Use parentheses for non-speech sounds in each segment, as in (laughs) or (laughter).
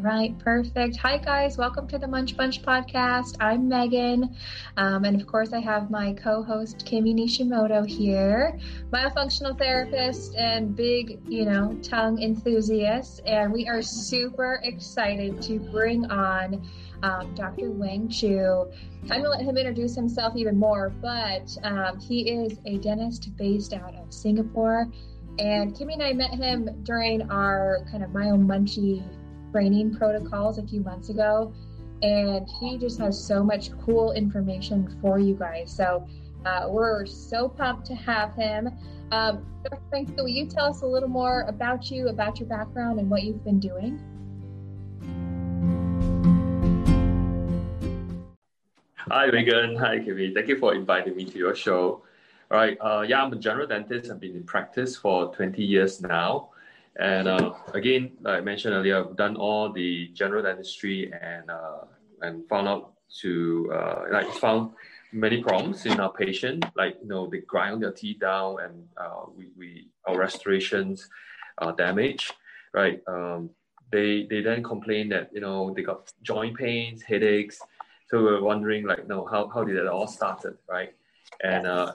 Right, perfect. Hi, guys. Welcome to the Munch Bunch podcast. I'm Megan. Um, and of course, I have my co host, Kimi Nishimoto, here, myofunctional therapist and big, you know, tongue enthusiast. And we are super excited to bring on um, Dr. Weng Cheu. I'm going to let him introduce himself even more, but um, he is a dentist based out of Singapore. And Kimi and I met him during our kind of Myo Munchee training protocols a few months ago. And he just has so much cool information for you guys. So uh, we're so pumped to have him. Um, Dr. Frank, will you tell us a little more about you, about your background, and what you've been doing? Hi, Megan. Hi, Kimi. Thank you for inviting me to your show. All right. Uh, yeah, I'm a general dentist. I've been in practice for 20 years now. And uh, again, like I mentioned earlier, I've done all the general dentistry and uh, and found out to uh, like found many problems in our patient, like you know they grind their teeth down and uh, we, we our restorations are damaged, right? Um, they they then complain that you know they got joint pains, headaches. So we're wondering like, no, how how did that all started, right? And uh,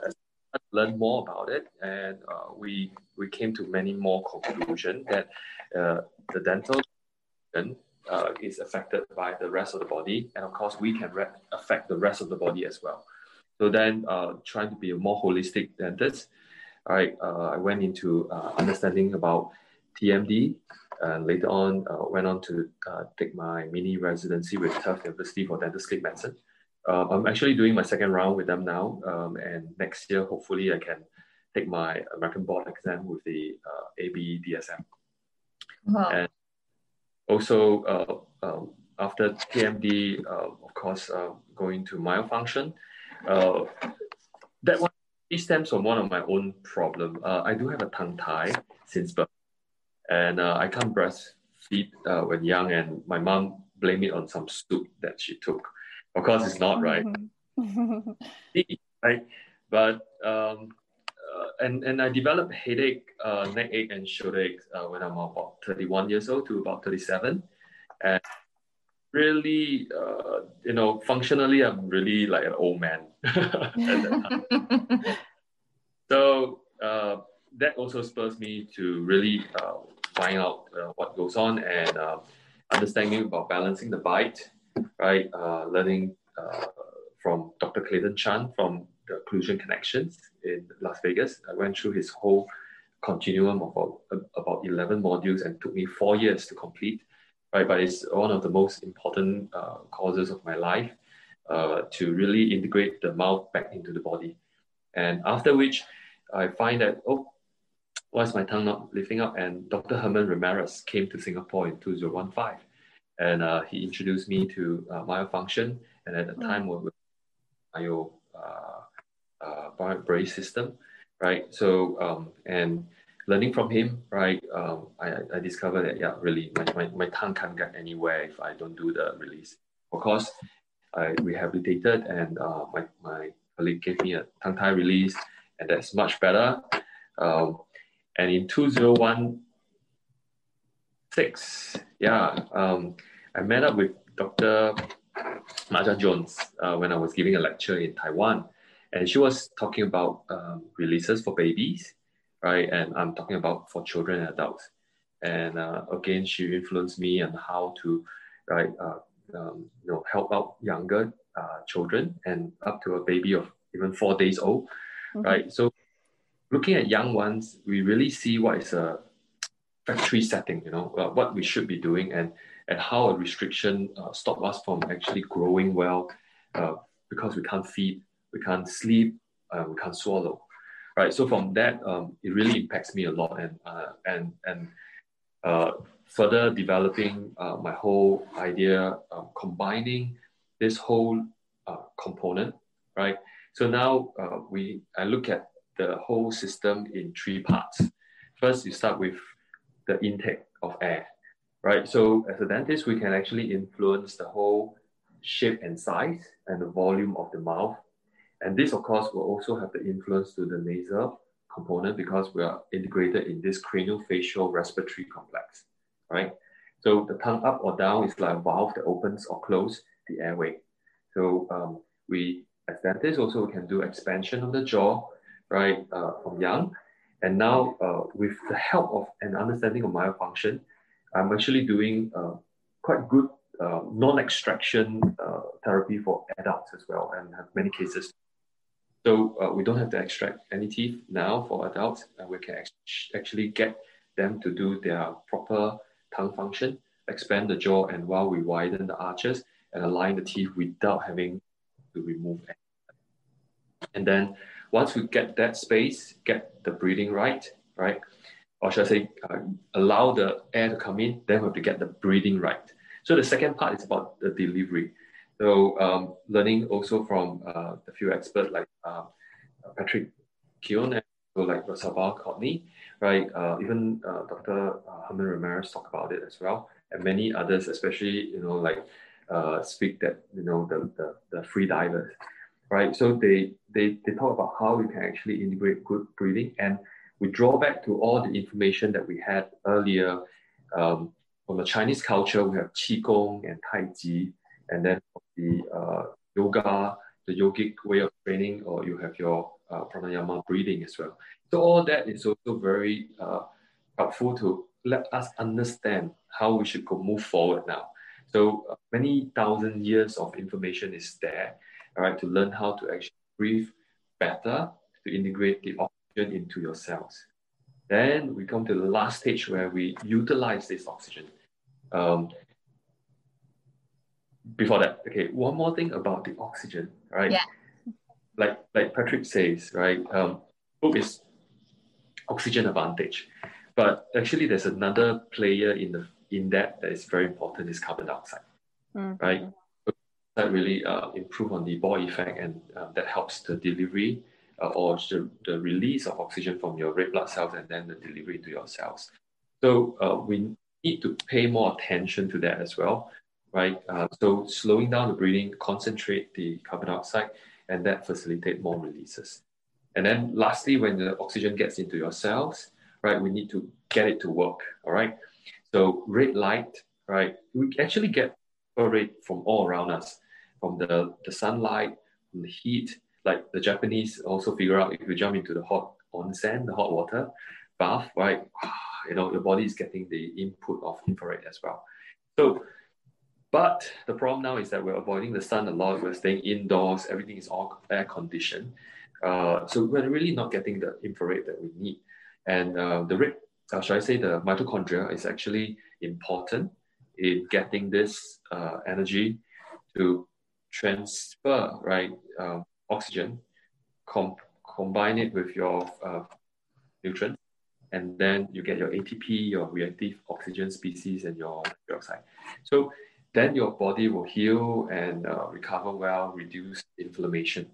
learn more about it, and uh, we we came to many more conclusion that uh, the dental uh, is affected by the rest of the body, and of course we can re- affect the rest of the body as well. So then, uh, trying to be a more holistic dentist, I uh, I went into uh, understanding about TMD, and later on went on to take my mini residency with Tufts University for dental sleep medicine. Um, I'm actually doing my second round with them now, um, and next year hopefully I can take my American board exam with the uh, AB DSM. Wow. And also uh, um, after TMD, uh, of course, uh, going to myofunction. Uh, that one stems from one of my own problem. Uh, I do have a tongue tie since birth, and uh, I can't breastfeed when young, and my mom blamed it on some soup that she took. Of course, it's not right. Mm-hmm. (laughs) right, but um, uh, and and I developed headache, uh, neck ache, and shoulder ache uh, when I'm about 31 years old to about 37, and really, uh, you know, functionally, I'm really like an old man (laughs) so uh, that also spurs me to really uh, find out what goes on and understanding about balancing the bite right? Uh, learning uh, from Dr. Clayton Chan from the Occlusion Connections in Las Vegas. I went through his whole continuum of about, about 11 modules and took me four years to complete, right? But it's one of the most important uh, causes of my life uh, to really integrate the mouth back into the body. And after which, I find that, oh, why is my tongue not lifting up? And Dr. Herman Ramirez came to Singapore in 2015 and uh, he introduced me to uh, myofunction. And at the mm. time, we were myo uh, uh, brace system, right? So um, and learning from him, right? Um, I, I discovered that yeah, really, my, my, my tongue can't get anywhere if I don't do the release. Of course, I rehabilitated, and uh, my my colleague gave me a tongue tie release, and that's much better. Um, and in 2016, yeah, um, I met up with Dr. Marja Jones uh, when I was giving a lecture in Taiwan, and she was talking about um, releases for babies, right? And I'm talking about for children and adults. And uh, again, she influenced me on how to, right, uh, um, you know, help out younger uh, children and up to a baby of even four days old, mm-hmm. right? So, looking at young ones, we really see what is a factory setting, you know, uh, what we should be doing and, and how a restriction uh, stop us from actually growing well uh, because we can't feed, we can't sleep, uh, we can't swallow, right? So from that, um, it really impacts me a lot and, uh, and, and uh, further developing my whole idea, um, combining this whole component, right? So now we, I look at the whole system in three parts. First, you start with the intake of air, right? So as a dentist, we can actually influence the whole shape and size and the volume of the mouth. And this, of course, will also have the influence to the nasal component because we are integrated in this craniofacial respiratory complex, right? So the tongue up or down is like a valve that opens or closes the airway. So um, we, as dentists, also can do expansion of the jaw, right, uh, from young. And now, uh, with the help of an understanding of myofunction, I'm actually doing uh, quite good uh, non-extraction uh, therapy for adults as well, and have many cases. So uh, we don't have to extract any teeth now for adults, and we can actually get them to do their proper tongue function, expand the jaw, and while we widen the arches and align the teeth without having to remove anything. And then once we get that space, get the breathing right, right? Or should I say, uh, allow the air to come in, then we have to get the breathing right. So the second part is about the delivery. So um, learning also from uh, a few experts like uh, Patrick McKeown and so like Rosalba Courtney, right? Uh, even uh, Dr. Uh, Herman Ramirez talk about it as well, and many others, especially you know like speak that you know the, the, the free divers, right? So they, they they talk about how we can actually integrate good breathing, and we draw back to all the information that we had earlier. Um, from the Chinese culture, we have Qigong and Tai Chi, and then the uh, yoga, the yogic way of training, or you have your uh, pranayama breathing as well. So all that is also very uh, helpful to let us understand how we should go move forward now. So uh, many thousand years of information is there, right, to learn how to actually breathe better, to integrate the oxygen into your cells. Then we come to the last stage where we utilize this oxygen. Um, before that, okay, one more thing about the oxygen, right? Yeah. Like like Patrick says, right? Um, book is oxygen advantage, but actually there's another player in the in that that is very important is carbon dioxide, mm-hmm. right? That really uh, improve on the Bohr effect and uh, that helps the delivery uh, or the, the release of oxygen from your red blood cells and then the delivery to your cells. So uh, we need to pay more attention to that as well right? Uh, so slowing down the breathing, concentrate the carbon dioxide, and that facilitate more releases. And then lastly, when the oxygen gets into your cells, right, we need to get it to work, all right? So red light, right, we actually get rate from all around us, from the, the sunlight, from the heat, like the Japanese also figure out if you jump into the hot onsen, the hot water bath, right, (sighs) you know, your body is getting the input of infrared as well. So but the problem now is that we're avoiding the sun a lot. We're staying indoors. Everything is all air conditioned. Uh, so we're really not getting the infrared that we need. And uh, the red, uh, should I say, the mitochondria is actually important in getting this uh, energy to transfer, right, um, oxygen, com- combine it with your uh, nutrients, and then you get your ATP, your reactive oxygen species, and your dioxide. So then your body will heal and uh, recover well, reduce inflammation,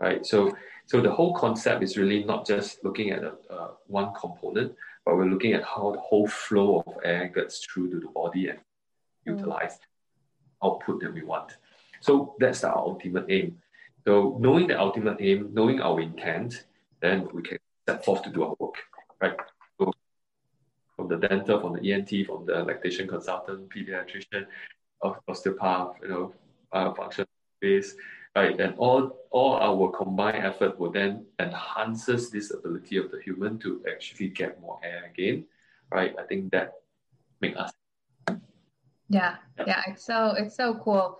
right? So, so the whole concept is really not just looking at a, uh, one component, but we're looking at how the whole flow of air gets through to the body and mm. utilize output that we want. So that's our ultimate aim. So knowing the ultimate aim, knowing our intent, then we can set forth to do our work, right? So from the dental, from the ENT, from the lactation consultant, pediatrician, osteopath, you know, uh, function base, right? And all all our combined effort will then enhances this ability of the human to actually get more air again, right? I think that make us. Yeah, yeah, it's so it's so cool.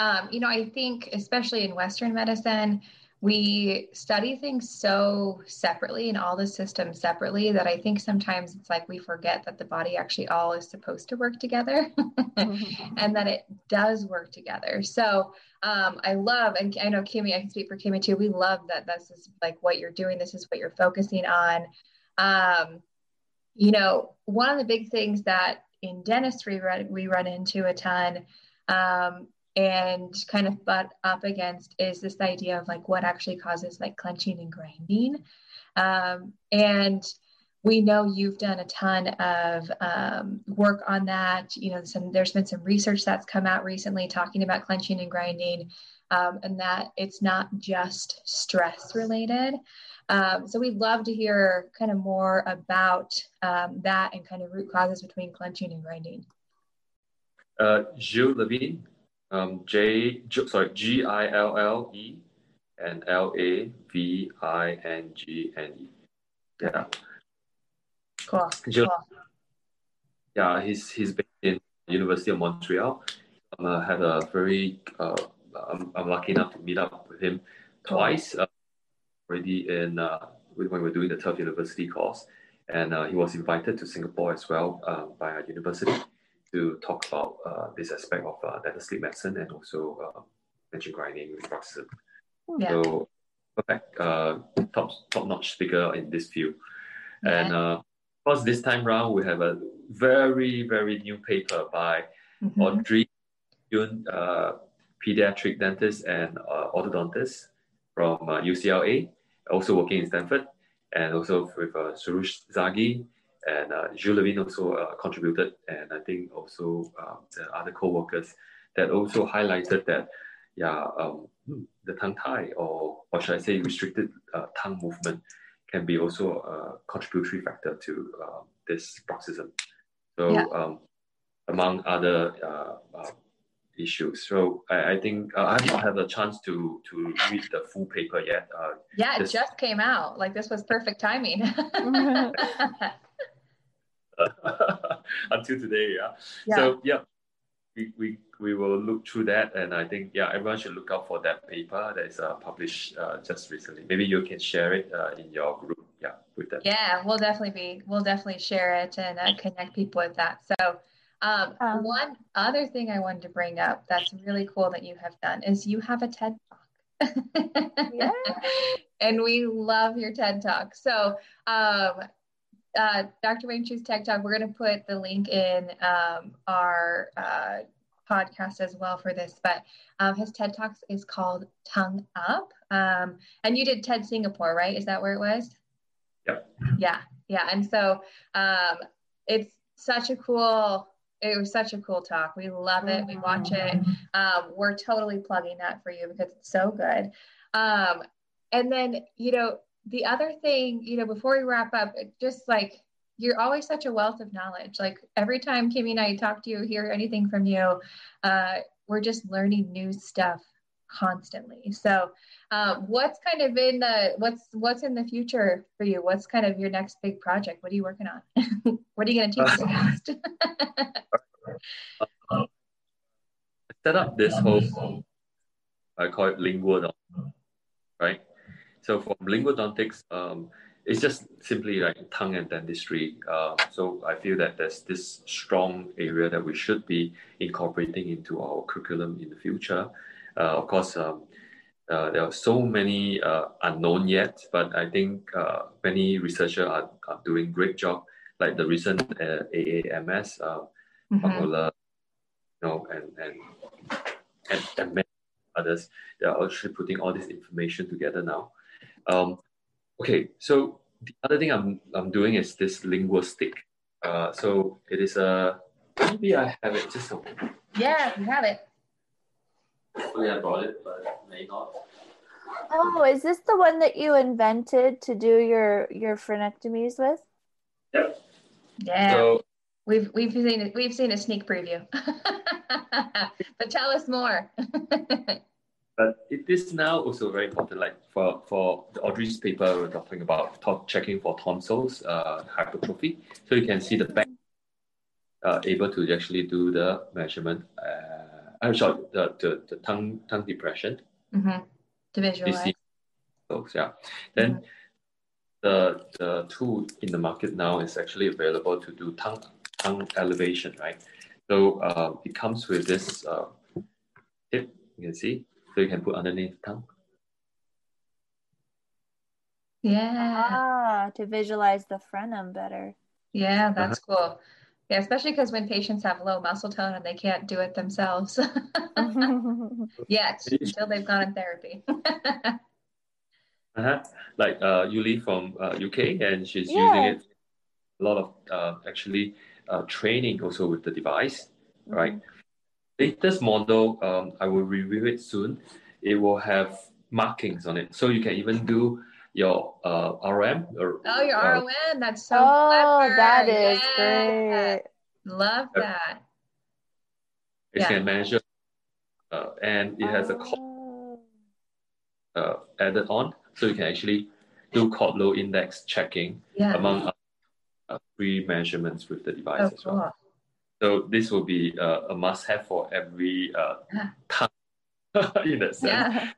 Um, you know, I think especially in Western medicine, we study things so separately and all the systems separately that I think sometimes it's like we forget that the body actually all is supposed to work together mm-hmm. (laughs) and that it does work together. So um, I love, and I know Kimmy, I can speak for Kimmy too. We love that this is like what you're doing. This is what you're focusing on. Um, you know, one of the big things that in dentistry we run into a ton um, and kind of butt up against is this idea of like what actually causes like clenching and grinding. Um, and we know you've done a ton of um, work on that. You know, some, there's been some research that's come out recently talking about clenching and grinding, um, and that it's not just stress related. Um, so we'd love to hear kind of more about um, that and kind of root causes between clenching and grinding. Uh, Gilles Lavigne, um, J, sorry, G I L L E and L A V I N G N E. Yeah. Cool. Gilles, cool. Yeah, he's he's based in University of Montreal. Um, I had a very uh, I'm, I'm lucky enough to meet up with him twice uh, already in uh, when we were doing the Tufts University course, and uh, he was invited to Singapore as well uh, by our university to talk about uh, this aspect of uh, dental sleep medicine and also uh, denture grinding bruxism. Yeah. So, perfect, uh, top top notch speaker in this field, Yeah. and uh, of course this time round we have a very very new paper by Mhm. Audrey Yoon, uh, pediatric dentist and uh, orthodontist from uh, UCLA, also working in Stanford, and also with uh, Soroush Zaghi and uh, Gilles Lavigne also uh, contributed, and I think also uh, the other co-workers that also highlighted that, yeah, um, the tongue tie or or should I say restricted uh, tongue movement can be also a contributory factor to uh, this bruxism. So Yeah. um, among other uh, uh, issues. So I, I think uh, I have not had a chance to to read the full paper yet. Uh, Yeah, it This- just came out. Like this was perfect timing. (laughs) (laughs) (laughs) until today, yeah. Yeah. So yeah, we, we we will look through that, and I think yeah, everyone should look out for that paper that is uh, published uh, just recently. Maybe you can share it uh, in your group, yeah, with them. Yeah, we'll definitely be, we'll definitely share it and uh, connect people with that. So, um, Um, one other thing I wanted to bring up that's really cool that you have done is you have a TED Talk. (laughs) Yeah. and we love your TED Talk. So, um, uh, Dr. Weng Cheu's TED Talk, we're going to put the link in um, our uh, podcast as well for this, but um, his TED Talks is called Tongue Up. Um, and you did TED Singapore, right? Is that where it was? Yep. Yeah, yeah. And so um, it's such a cool, it was such a cool talk. We love it. We watch it. Um, we're totally plugging that for you because it's so good. Um, and then, you know, the other thing, you know, before we wrap up, just like you're always such a wealth of knowledge. Like every time Kimmy and I talk to you, hear anything from you, uh, we're just learning new stuff constantly. So, um, what's kind of in the what's what's in the future for you? What's kind of your next big project? What are you working on? (laughs) what are you going to teach us? (laughs) I set up this whole, I call it linguodont, right? So from linguodontics, um, it's just simply like tongue and dentistry. Uh, so I feel that there's this strong area that we should be incorporating into our curriculum in the future. Uh, of course, um, uh, there are so many uh, unknown yet, but I think uh, many researchers are, are doing great job. Like the recent uh, AAMS. Pahola, you know, and and and, and many others. They are actually putting all this information together now. Um, okay, so the other thing I'm I'm doing is this Linguastik. Uh, so it is a maybe I have it just a Yeah, you have it. hopefully I brought it, but may not. Oh, is this the one that you invented to do your your frenectomies with? Yep. Yeah. So We've we've seen it, we've seen a sneak preview, (laughs) but tell us more. (laughs) But it is now also very important, like for, for the Audrey's paper, we're talking about top checking for tonsils, uh, hypertrophy. So you can see the back, uh, able to actually do the measurement. Uh, I'm sorry, the, the, the tongue tongue depression. Mhm. To visualize. those, yeah. Then the the tool in the market now is actually available to do tongue tongue elevation, right? So uh, it comes with this uh, tip. You can see, so you can put underneath the tongue. Yeah. Ah, to visualize the frenum better. Yeah, that's cool. Yeah, especially because when patients have low muscle tone and they can't do it themselves (laughs) (laughs) yet (laughs) until they've gone in therapy. Uh-huh. Like uh, Yuli from uh, UK, and she's using it a lot of uh, actually uh, training also with the device, right? Latest model, um, I will review it soon. It will have markings on it, so you can even do your uh, RM. Or, oh, your uh, RON, that's so oh, clever. that is Yeah. great. Love that. It Yeah. can measure, uh, and it has a cord Oh. uh, added on, so you can actually do Kotlow index checking Yeah. among other, uh, free measurements with the device Oh, as well. cool. So this will be uh, a must-have for every uh, Yeah. tongue (laughs) in that sense. Yeah.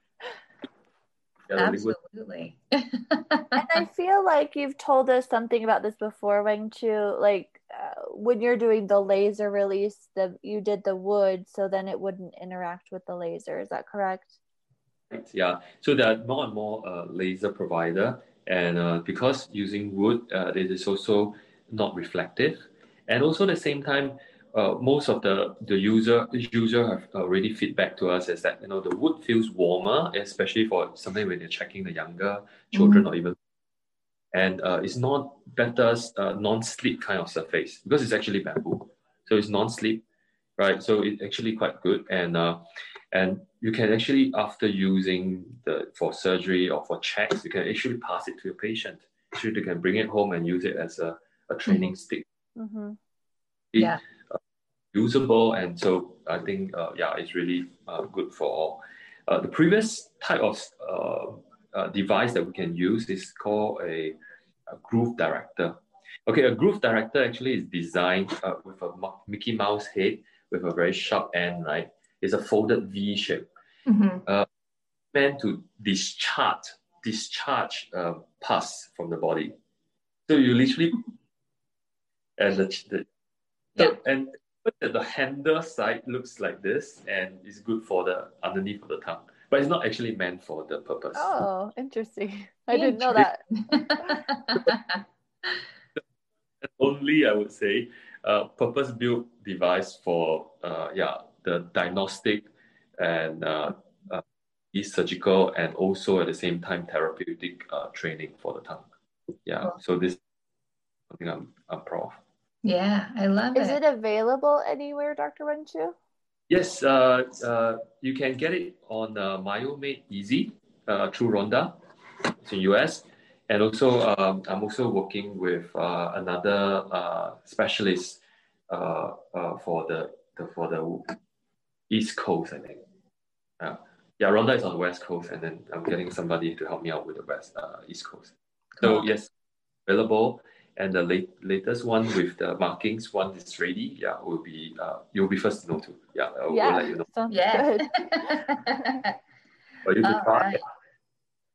Yeah, the linguist- Absolutely. (laughs) and I feel like you've told us something about this before, Weng Cheu. Like uh, when you're doing the laser release, the you did the wood, so then it wouldn't interact with the laser. Is that correct? Yeah, so there are more and more uh, laser provider, and uh, because using wood, uh, it is also not reflective, and also at the same time, uh, most of the the user user have already feedback to us is that you know the wood feels warmer, especially for something when you're checking the younger children or even, and uh, it's not better uh, non-slip kind of surface because it's actually bamboo, so it's non-slip, right? So it's actually quite good, and uh, and you can actually after using the for surgery or for checks you can actually pass it to your patient so you can bring it home and use it as a, a training stick Mm-hmm. Yeah. Usable and so i think uh, yeah it's really uh, good for all. Uh, the previous type of uh, uh, device that we can use is called a, a groove director. Okay a groove director actually is designed uh, with a mickey mouse head with a very sharp end right? It's a folded v shape. Mhm. meant to discharge discharge uh, pus from the body. So you literally and the, the so, and the handle side looks like this and it's good for the underneath of the tongue, but it's not actually meant for the purpose. Oh, interesting. (laughs) I didn't know that. (laughs) Only I would say uh, purpose built device for uh, yeah the diagnostic and uh, uh, is surgical and also at the same time therapeutic uh, training for the tongue. Yeah, Cool. so this is something I'm I'm proud of. Yeah, I love Is it. it available anywhere, Dr. Weng Cheu? Yes, uh, uh, you can get it on uh, MyoMade Easy uh, through Ronda. It's in US. And also, um, I'm also working with uh, another uh, specialist uh, uh, for the, the for the East Coast, I think. Uh, yeah, Ronda is on the West Coast, and then I'm getting somebody to help me out with the West uh, East Coast. So Cool. yes, available. And the late, latest one with the markings, one is ready. Yeah, will be uh, you'll be first to know too. Yeah, I will yeah, let you know. sounds Yeah. good. (laughs) But you All can try right. it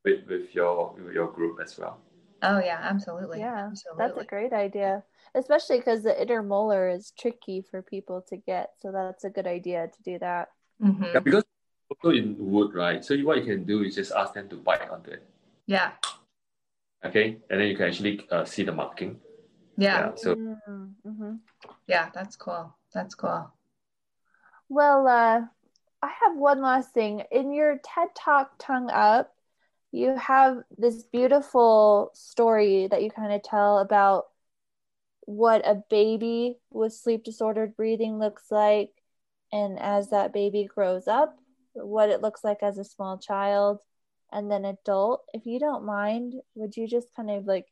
with, with your with your group as well. Oh yeah, absolutely. Yeah, absolutely. That's a great idea, especially because the intermolar is tricky for people to get. So that's a good idea to do that. Mhm. Yeah, because also in wood, right? So what you can do is just ask them to bite onto it. Yeah, Okay, and then you can actually uh, see the marking. yeah, So hmm yeah. That's cool. That's cool. Well, uh, I have one last thing. In your TED Talk, Tongue Up, you have this beautiful story that you kind of tell about what a baby with sleep disordered breathing looks like, and as that baby grows up, what it looks like as a small child and then adult. If you don't mind, would you just kind of like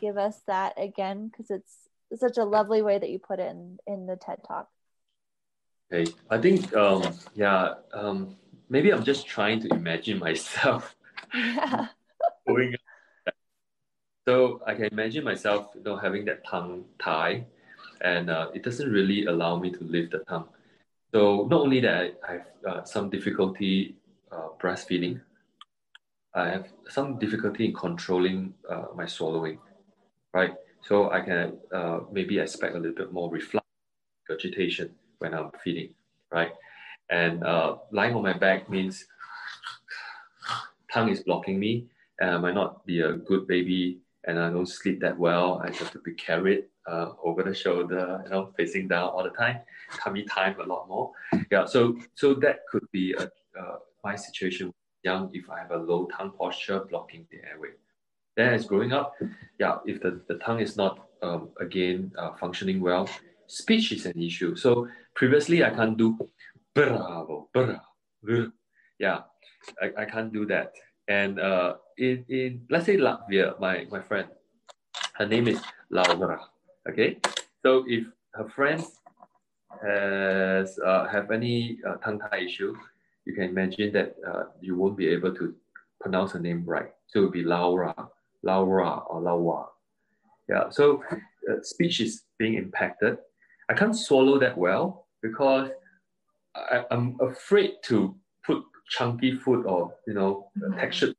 give us that again? Because it's such a lovely way that you put it in, in the TED Talk. Okay, I think um, yeah, um, maybe I'm just trying to imagine (laughs) myself Yeah. going. So I can imagine myself, you know, having that tongue tie, and uh, it doesn't really allow me to lift the tongue. So not only that, I I have uh, some difficulty uh, breastfeeding. I have some difficulty in controlling uh, my swallowing, right? So I can uh, maybe expect a little bit more reflux, agitation when I'm feeding, right? And uh, lying on my back means tongue is blocking me, and I might not be a good baby, and I don't sleep that well. I have to be carried uh, over the shoulder, you know, facing down all the time. Tummy time a lot more. Yeah, so so that could be a, uh, my situation young if I have a low tongue posture blocking the airway. Then as growing up, yeah, if the, the tongue is not um, again uh, functioning well, speech is an issue. So previously I can't do bravo, bravo, yeah, I, I can't do that. And uh, in, in let's say Latvia, my, my friend, her name is Laura. Okay, so if her friends has uh, have any uh, tongue tie issue, you can imagine that uh, you won't be able to pronounce the name right. So it will be Laura, Laura, or Laura. Yeah. So uh, speech is being impacted. I can't swallow that well because I, am afraid to put chunky food or you know mm-hmm. textured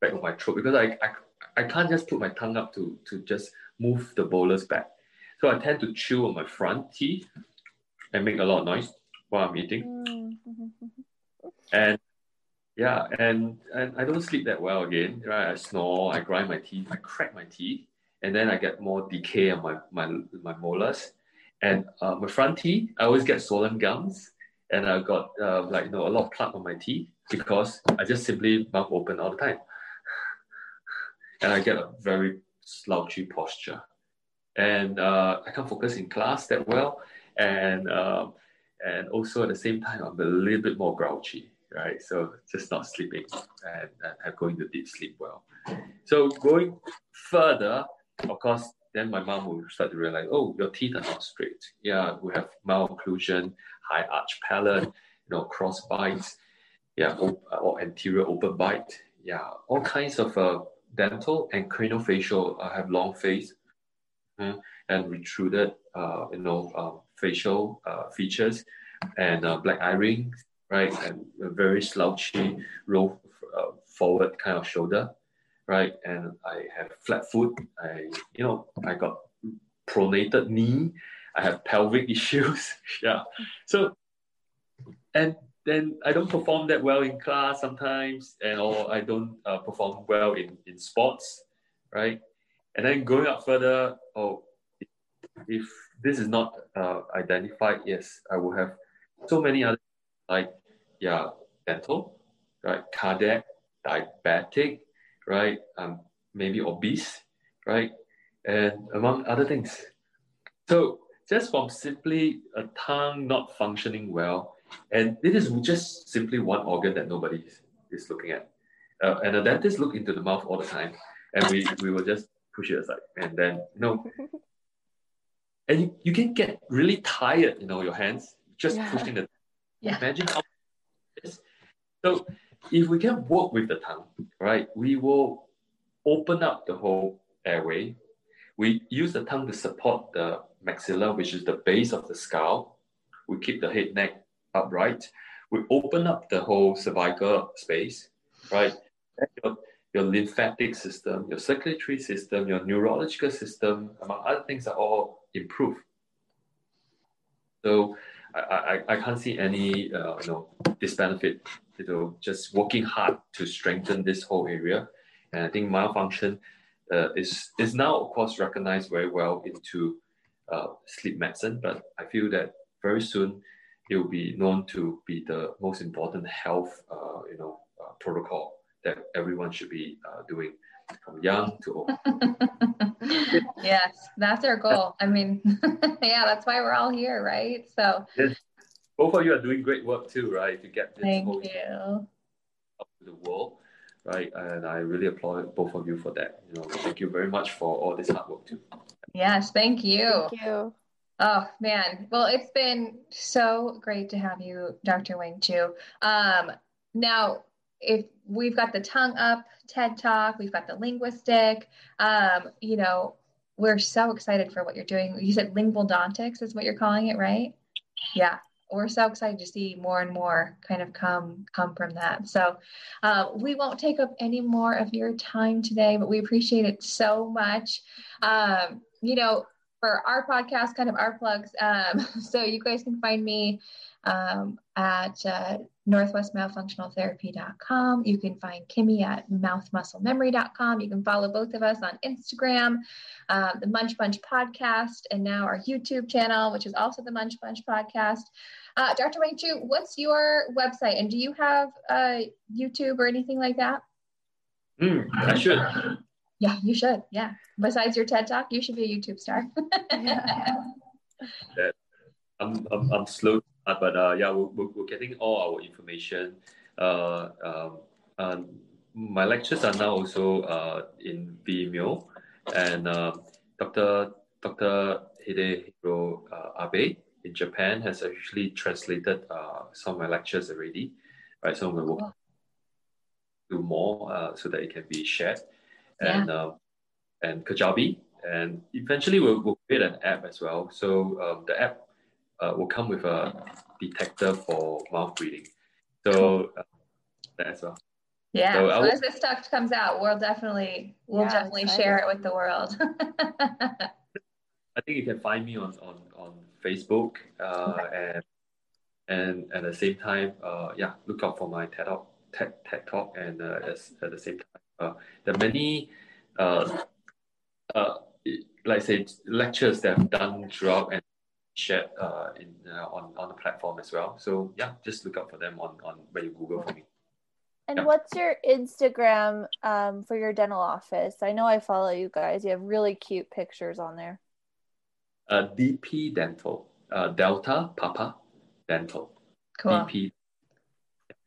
back of my throat because I, I I can't just put my tongue up to to just move the bolus back. So I tend to chew on my front teeth and make a lot of noise while I'm eating. Mm-hmm. And yeah, and, and I don't sleep that well again, right? I snore, I grind my teeth, I crack my teeth, and then I get more decay on my, my, my molars. And uh, my front teeth, I always get swollen gums, and I got uh, like, you know, a lot of plaque on my teeth because I just simply mouth open all the time. (laughs) and I get a very slouchy posture. And uh, I can't focus in class that well and um, and also at the same time I'm a little bit more grouchy, right? So just not sleeping and, and going to deep sleep well. So going further, of course, then my mom will start to realize, oh, your teeth are not straight. Yeah, we have malocclusion, high arch palate, you know, cross bites, yeah, or anterior open bite, yeah, all kinds of uh, dental and craniofacial uh, have long face mm, and retruded, uh, you know, um, facial uh, features and uh, black eye rings, right? And a very slouchy, roll uh, forward kind of shoulder, right? And I have flat foot. I, you know, I got pronated knee. I have pelvic (laughs) issues. yeah. So, and then I don't perform that well in class sometimes, and or I don't uh, perform well in, in sports, right? And then going up further, oh, if this is not uh, identified, yes, I will have so many other like yeah, dental, right, cardiac, diabetic, right, um, maybe obese, right, and among other things. So just from simply a tongue not functioning well, and it is just simply one organ that nobody is looking at. Uh, and the dentist look into the mouth all the time, and we, we will just push it aside. And then, you know, and you, you can get really tired, you know, your hands just yeah. pushing the. Yeah. Imagine how. So, if we can work with the tongue, right, we will open up the whole airway. We use the tongue to support the maxilla, which is the base of the skull. We keep the head neck upright. We open up the whole cervical space, right? Your, your lymphatic system, your circulatory system, your neurological system, among other things, are all improved. So I, I, I can't see any uh, you know disbenefit you know just working hard to strengthen this whole area. And I think myofunction uh, is is now of course recognized very well into uh, sleep medicine, but I feel that very soon it will be known to be the most important health uh, you know uh, protocol that everyone should be uh, doing from young to old. (laughs) yes, that's our goal. I mean, (laughs) yeah, that's why we're all here, right? So, yes. Both of you are doing great work too, right? To get this Thank you. up to the world, right? And I really applaud both of you for that. You know, thank you very much for all this hard work too. Yes, thank you. Thank you. Oh man, well, it's been so great to have you, Dr. Weng Cheu. Um, now, if we've got the tongue up TED Talk, we've got the Linguastik, um, you know, we're so excited for what you're doing. You said lingualdontics is what you're calling it, right? Yeah, we're so excited to see more and more kind of come come from that. So uh, we won't take up any more of your time today, but we appreciate it so much. Um, you know, for our podcast, kind of our plugs. Um, (laughs) so you guys can find me um, at uh, northwestmyofunctionaltherapy.com. You can find Kimmy at mouthmusclememory.com. You can follow both of us on Instagram, uh, the Munch Bunch podcast, and now our YouTube channel, which is also the Munch Bunch podcast. Uh, Dr. Weng Cheu, what's your website? And do you have uh, YouTube or anything like that? Mm, I should. Yeah, you should. Yeah. Besides your TED Talk, you should be a YouTube star. (laughs) yeah. I'm, I'm, I'm slow uh, but uh, yeah, we're, we're getting all our information. Uh, um, um, my lectures are now also uh, in Vimeo, and uh, Dr. Dr. Hidehiro uh, Abe in Japan has actually translated uh, some of my lectures already, right? So we will cool. do more uh, so that it can be shared, and yeah. um, and Kajabi, and eventually we'll, we'll create an app as well. So um, the app uh, will come with a detector for mouth breathing. So uh, that as well. Yeah. So, so as this stuff comes out, we'll definitely we'll yeah, definitely share it with the world. (laughs) I think you can find me on on, on Facebook uh, okay. and and at the same time, uh, yeah, look out for my TED Talk, TED, TED Talk, and uh, as, at the same time, uh, there are many, uh, uh, like I say, lectures that I've done throughout and shared uh, in uh, on on the platform as well. So yeah, just look out for them on on when you Google for me. And yeah. what's your Instagram um, for your dental office? I know I follow you guys. You have really cute pictures on there. Uh, DP Dental, uh, Delta Papa Dental. Cool. DP.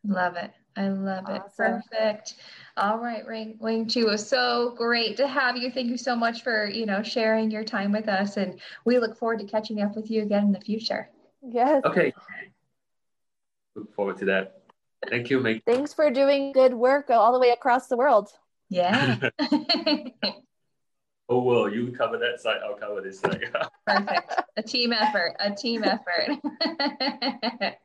Love it. I love it. Awesome. Perfect. All right, Wing Wing Chu, it was so great to have you. Thank you so much for you know sharing your time with us, and we look forward to catching up with you again in the future. Yes. Okay. Look forward to that. Thank you, Meg. Thanks for doing good work all the way across the world. Yeah. (laughs) (laughs) oh well, you cover that side, I'll cover this side. (laughs) Perfect. A team effort. A team effort. (laughs)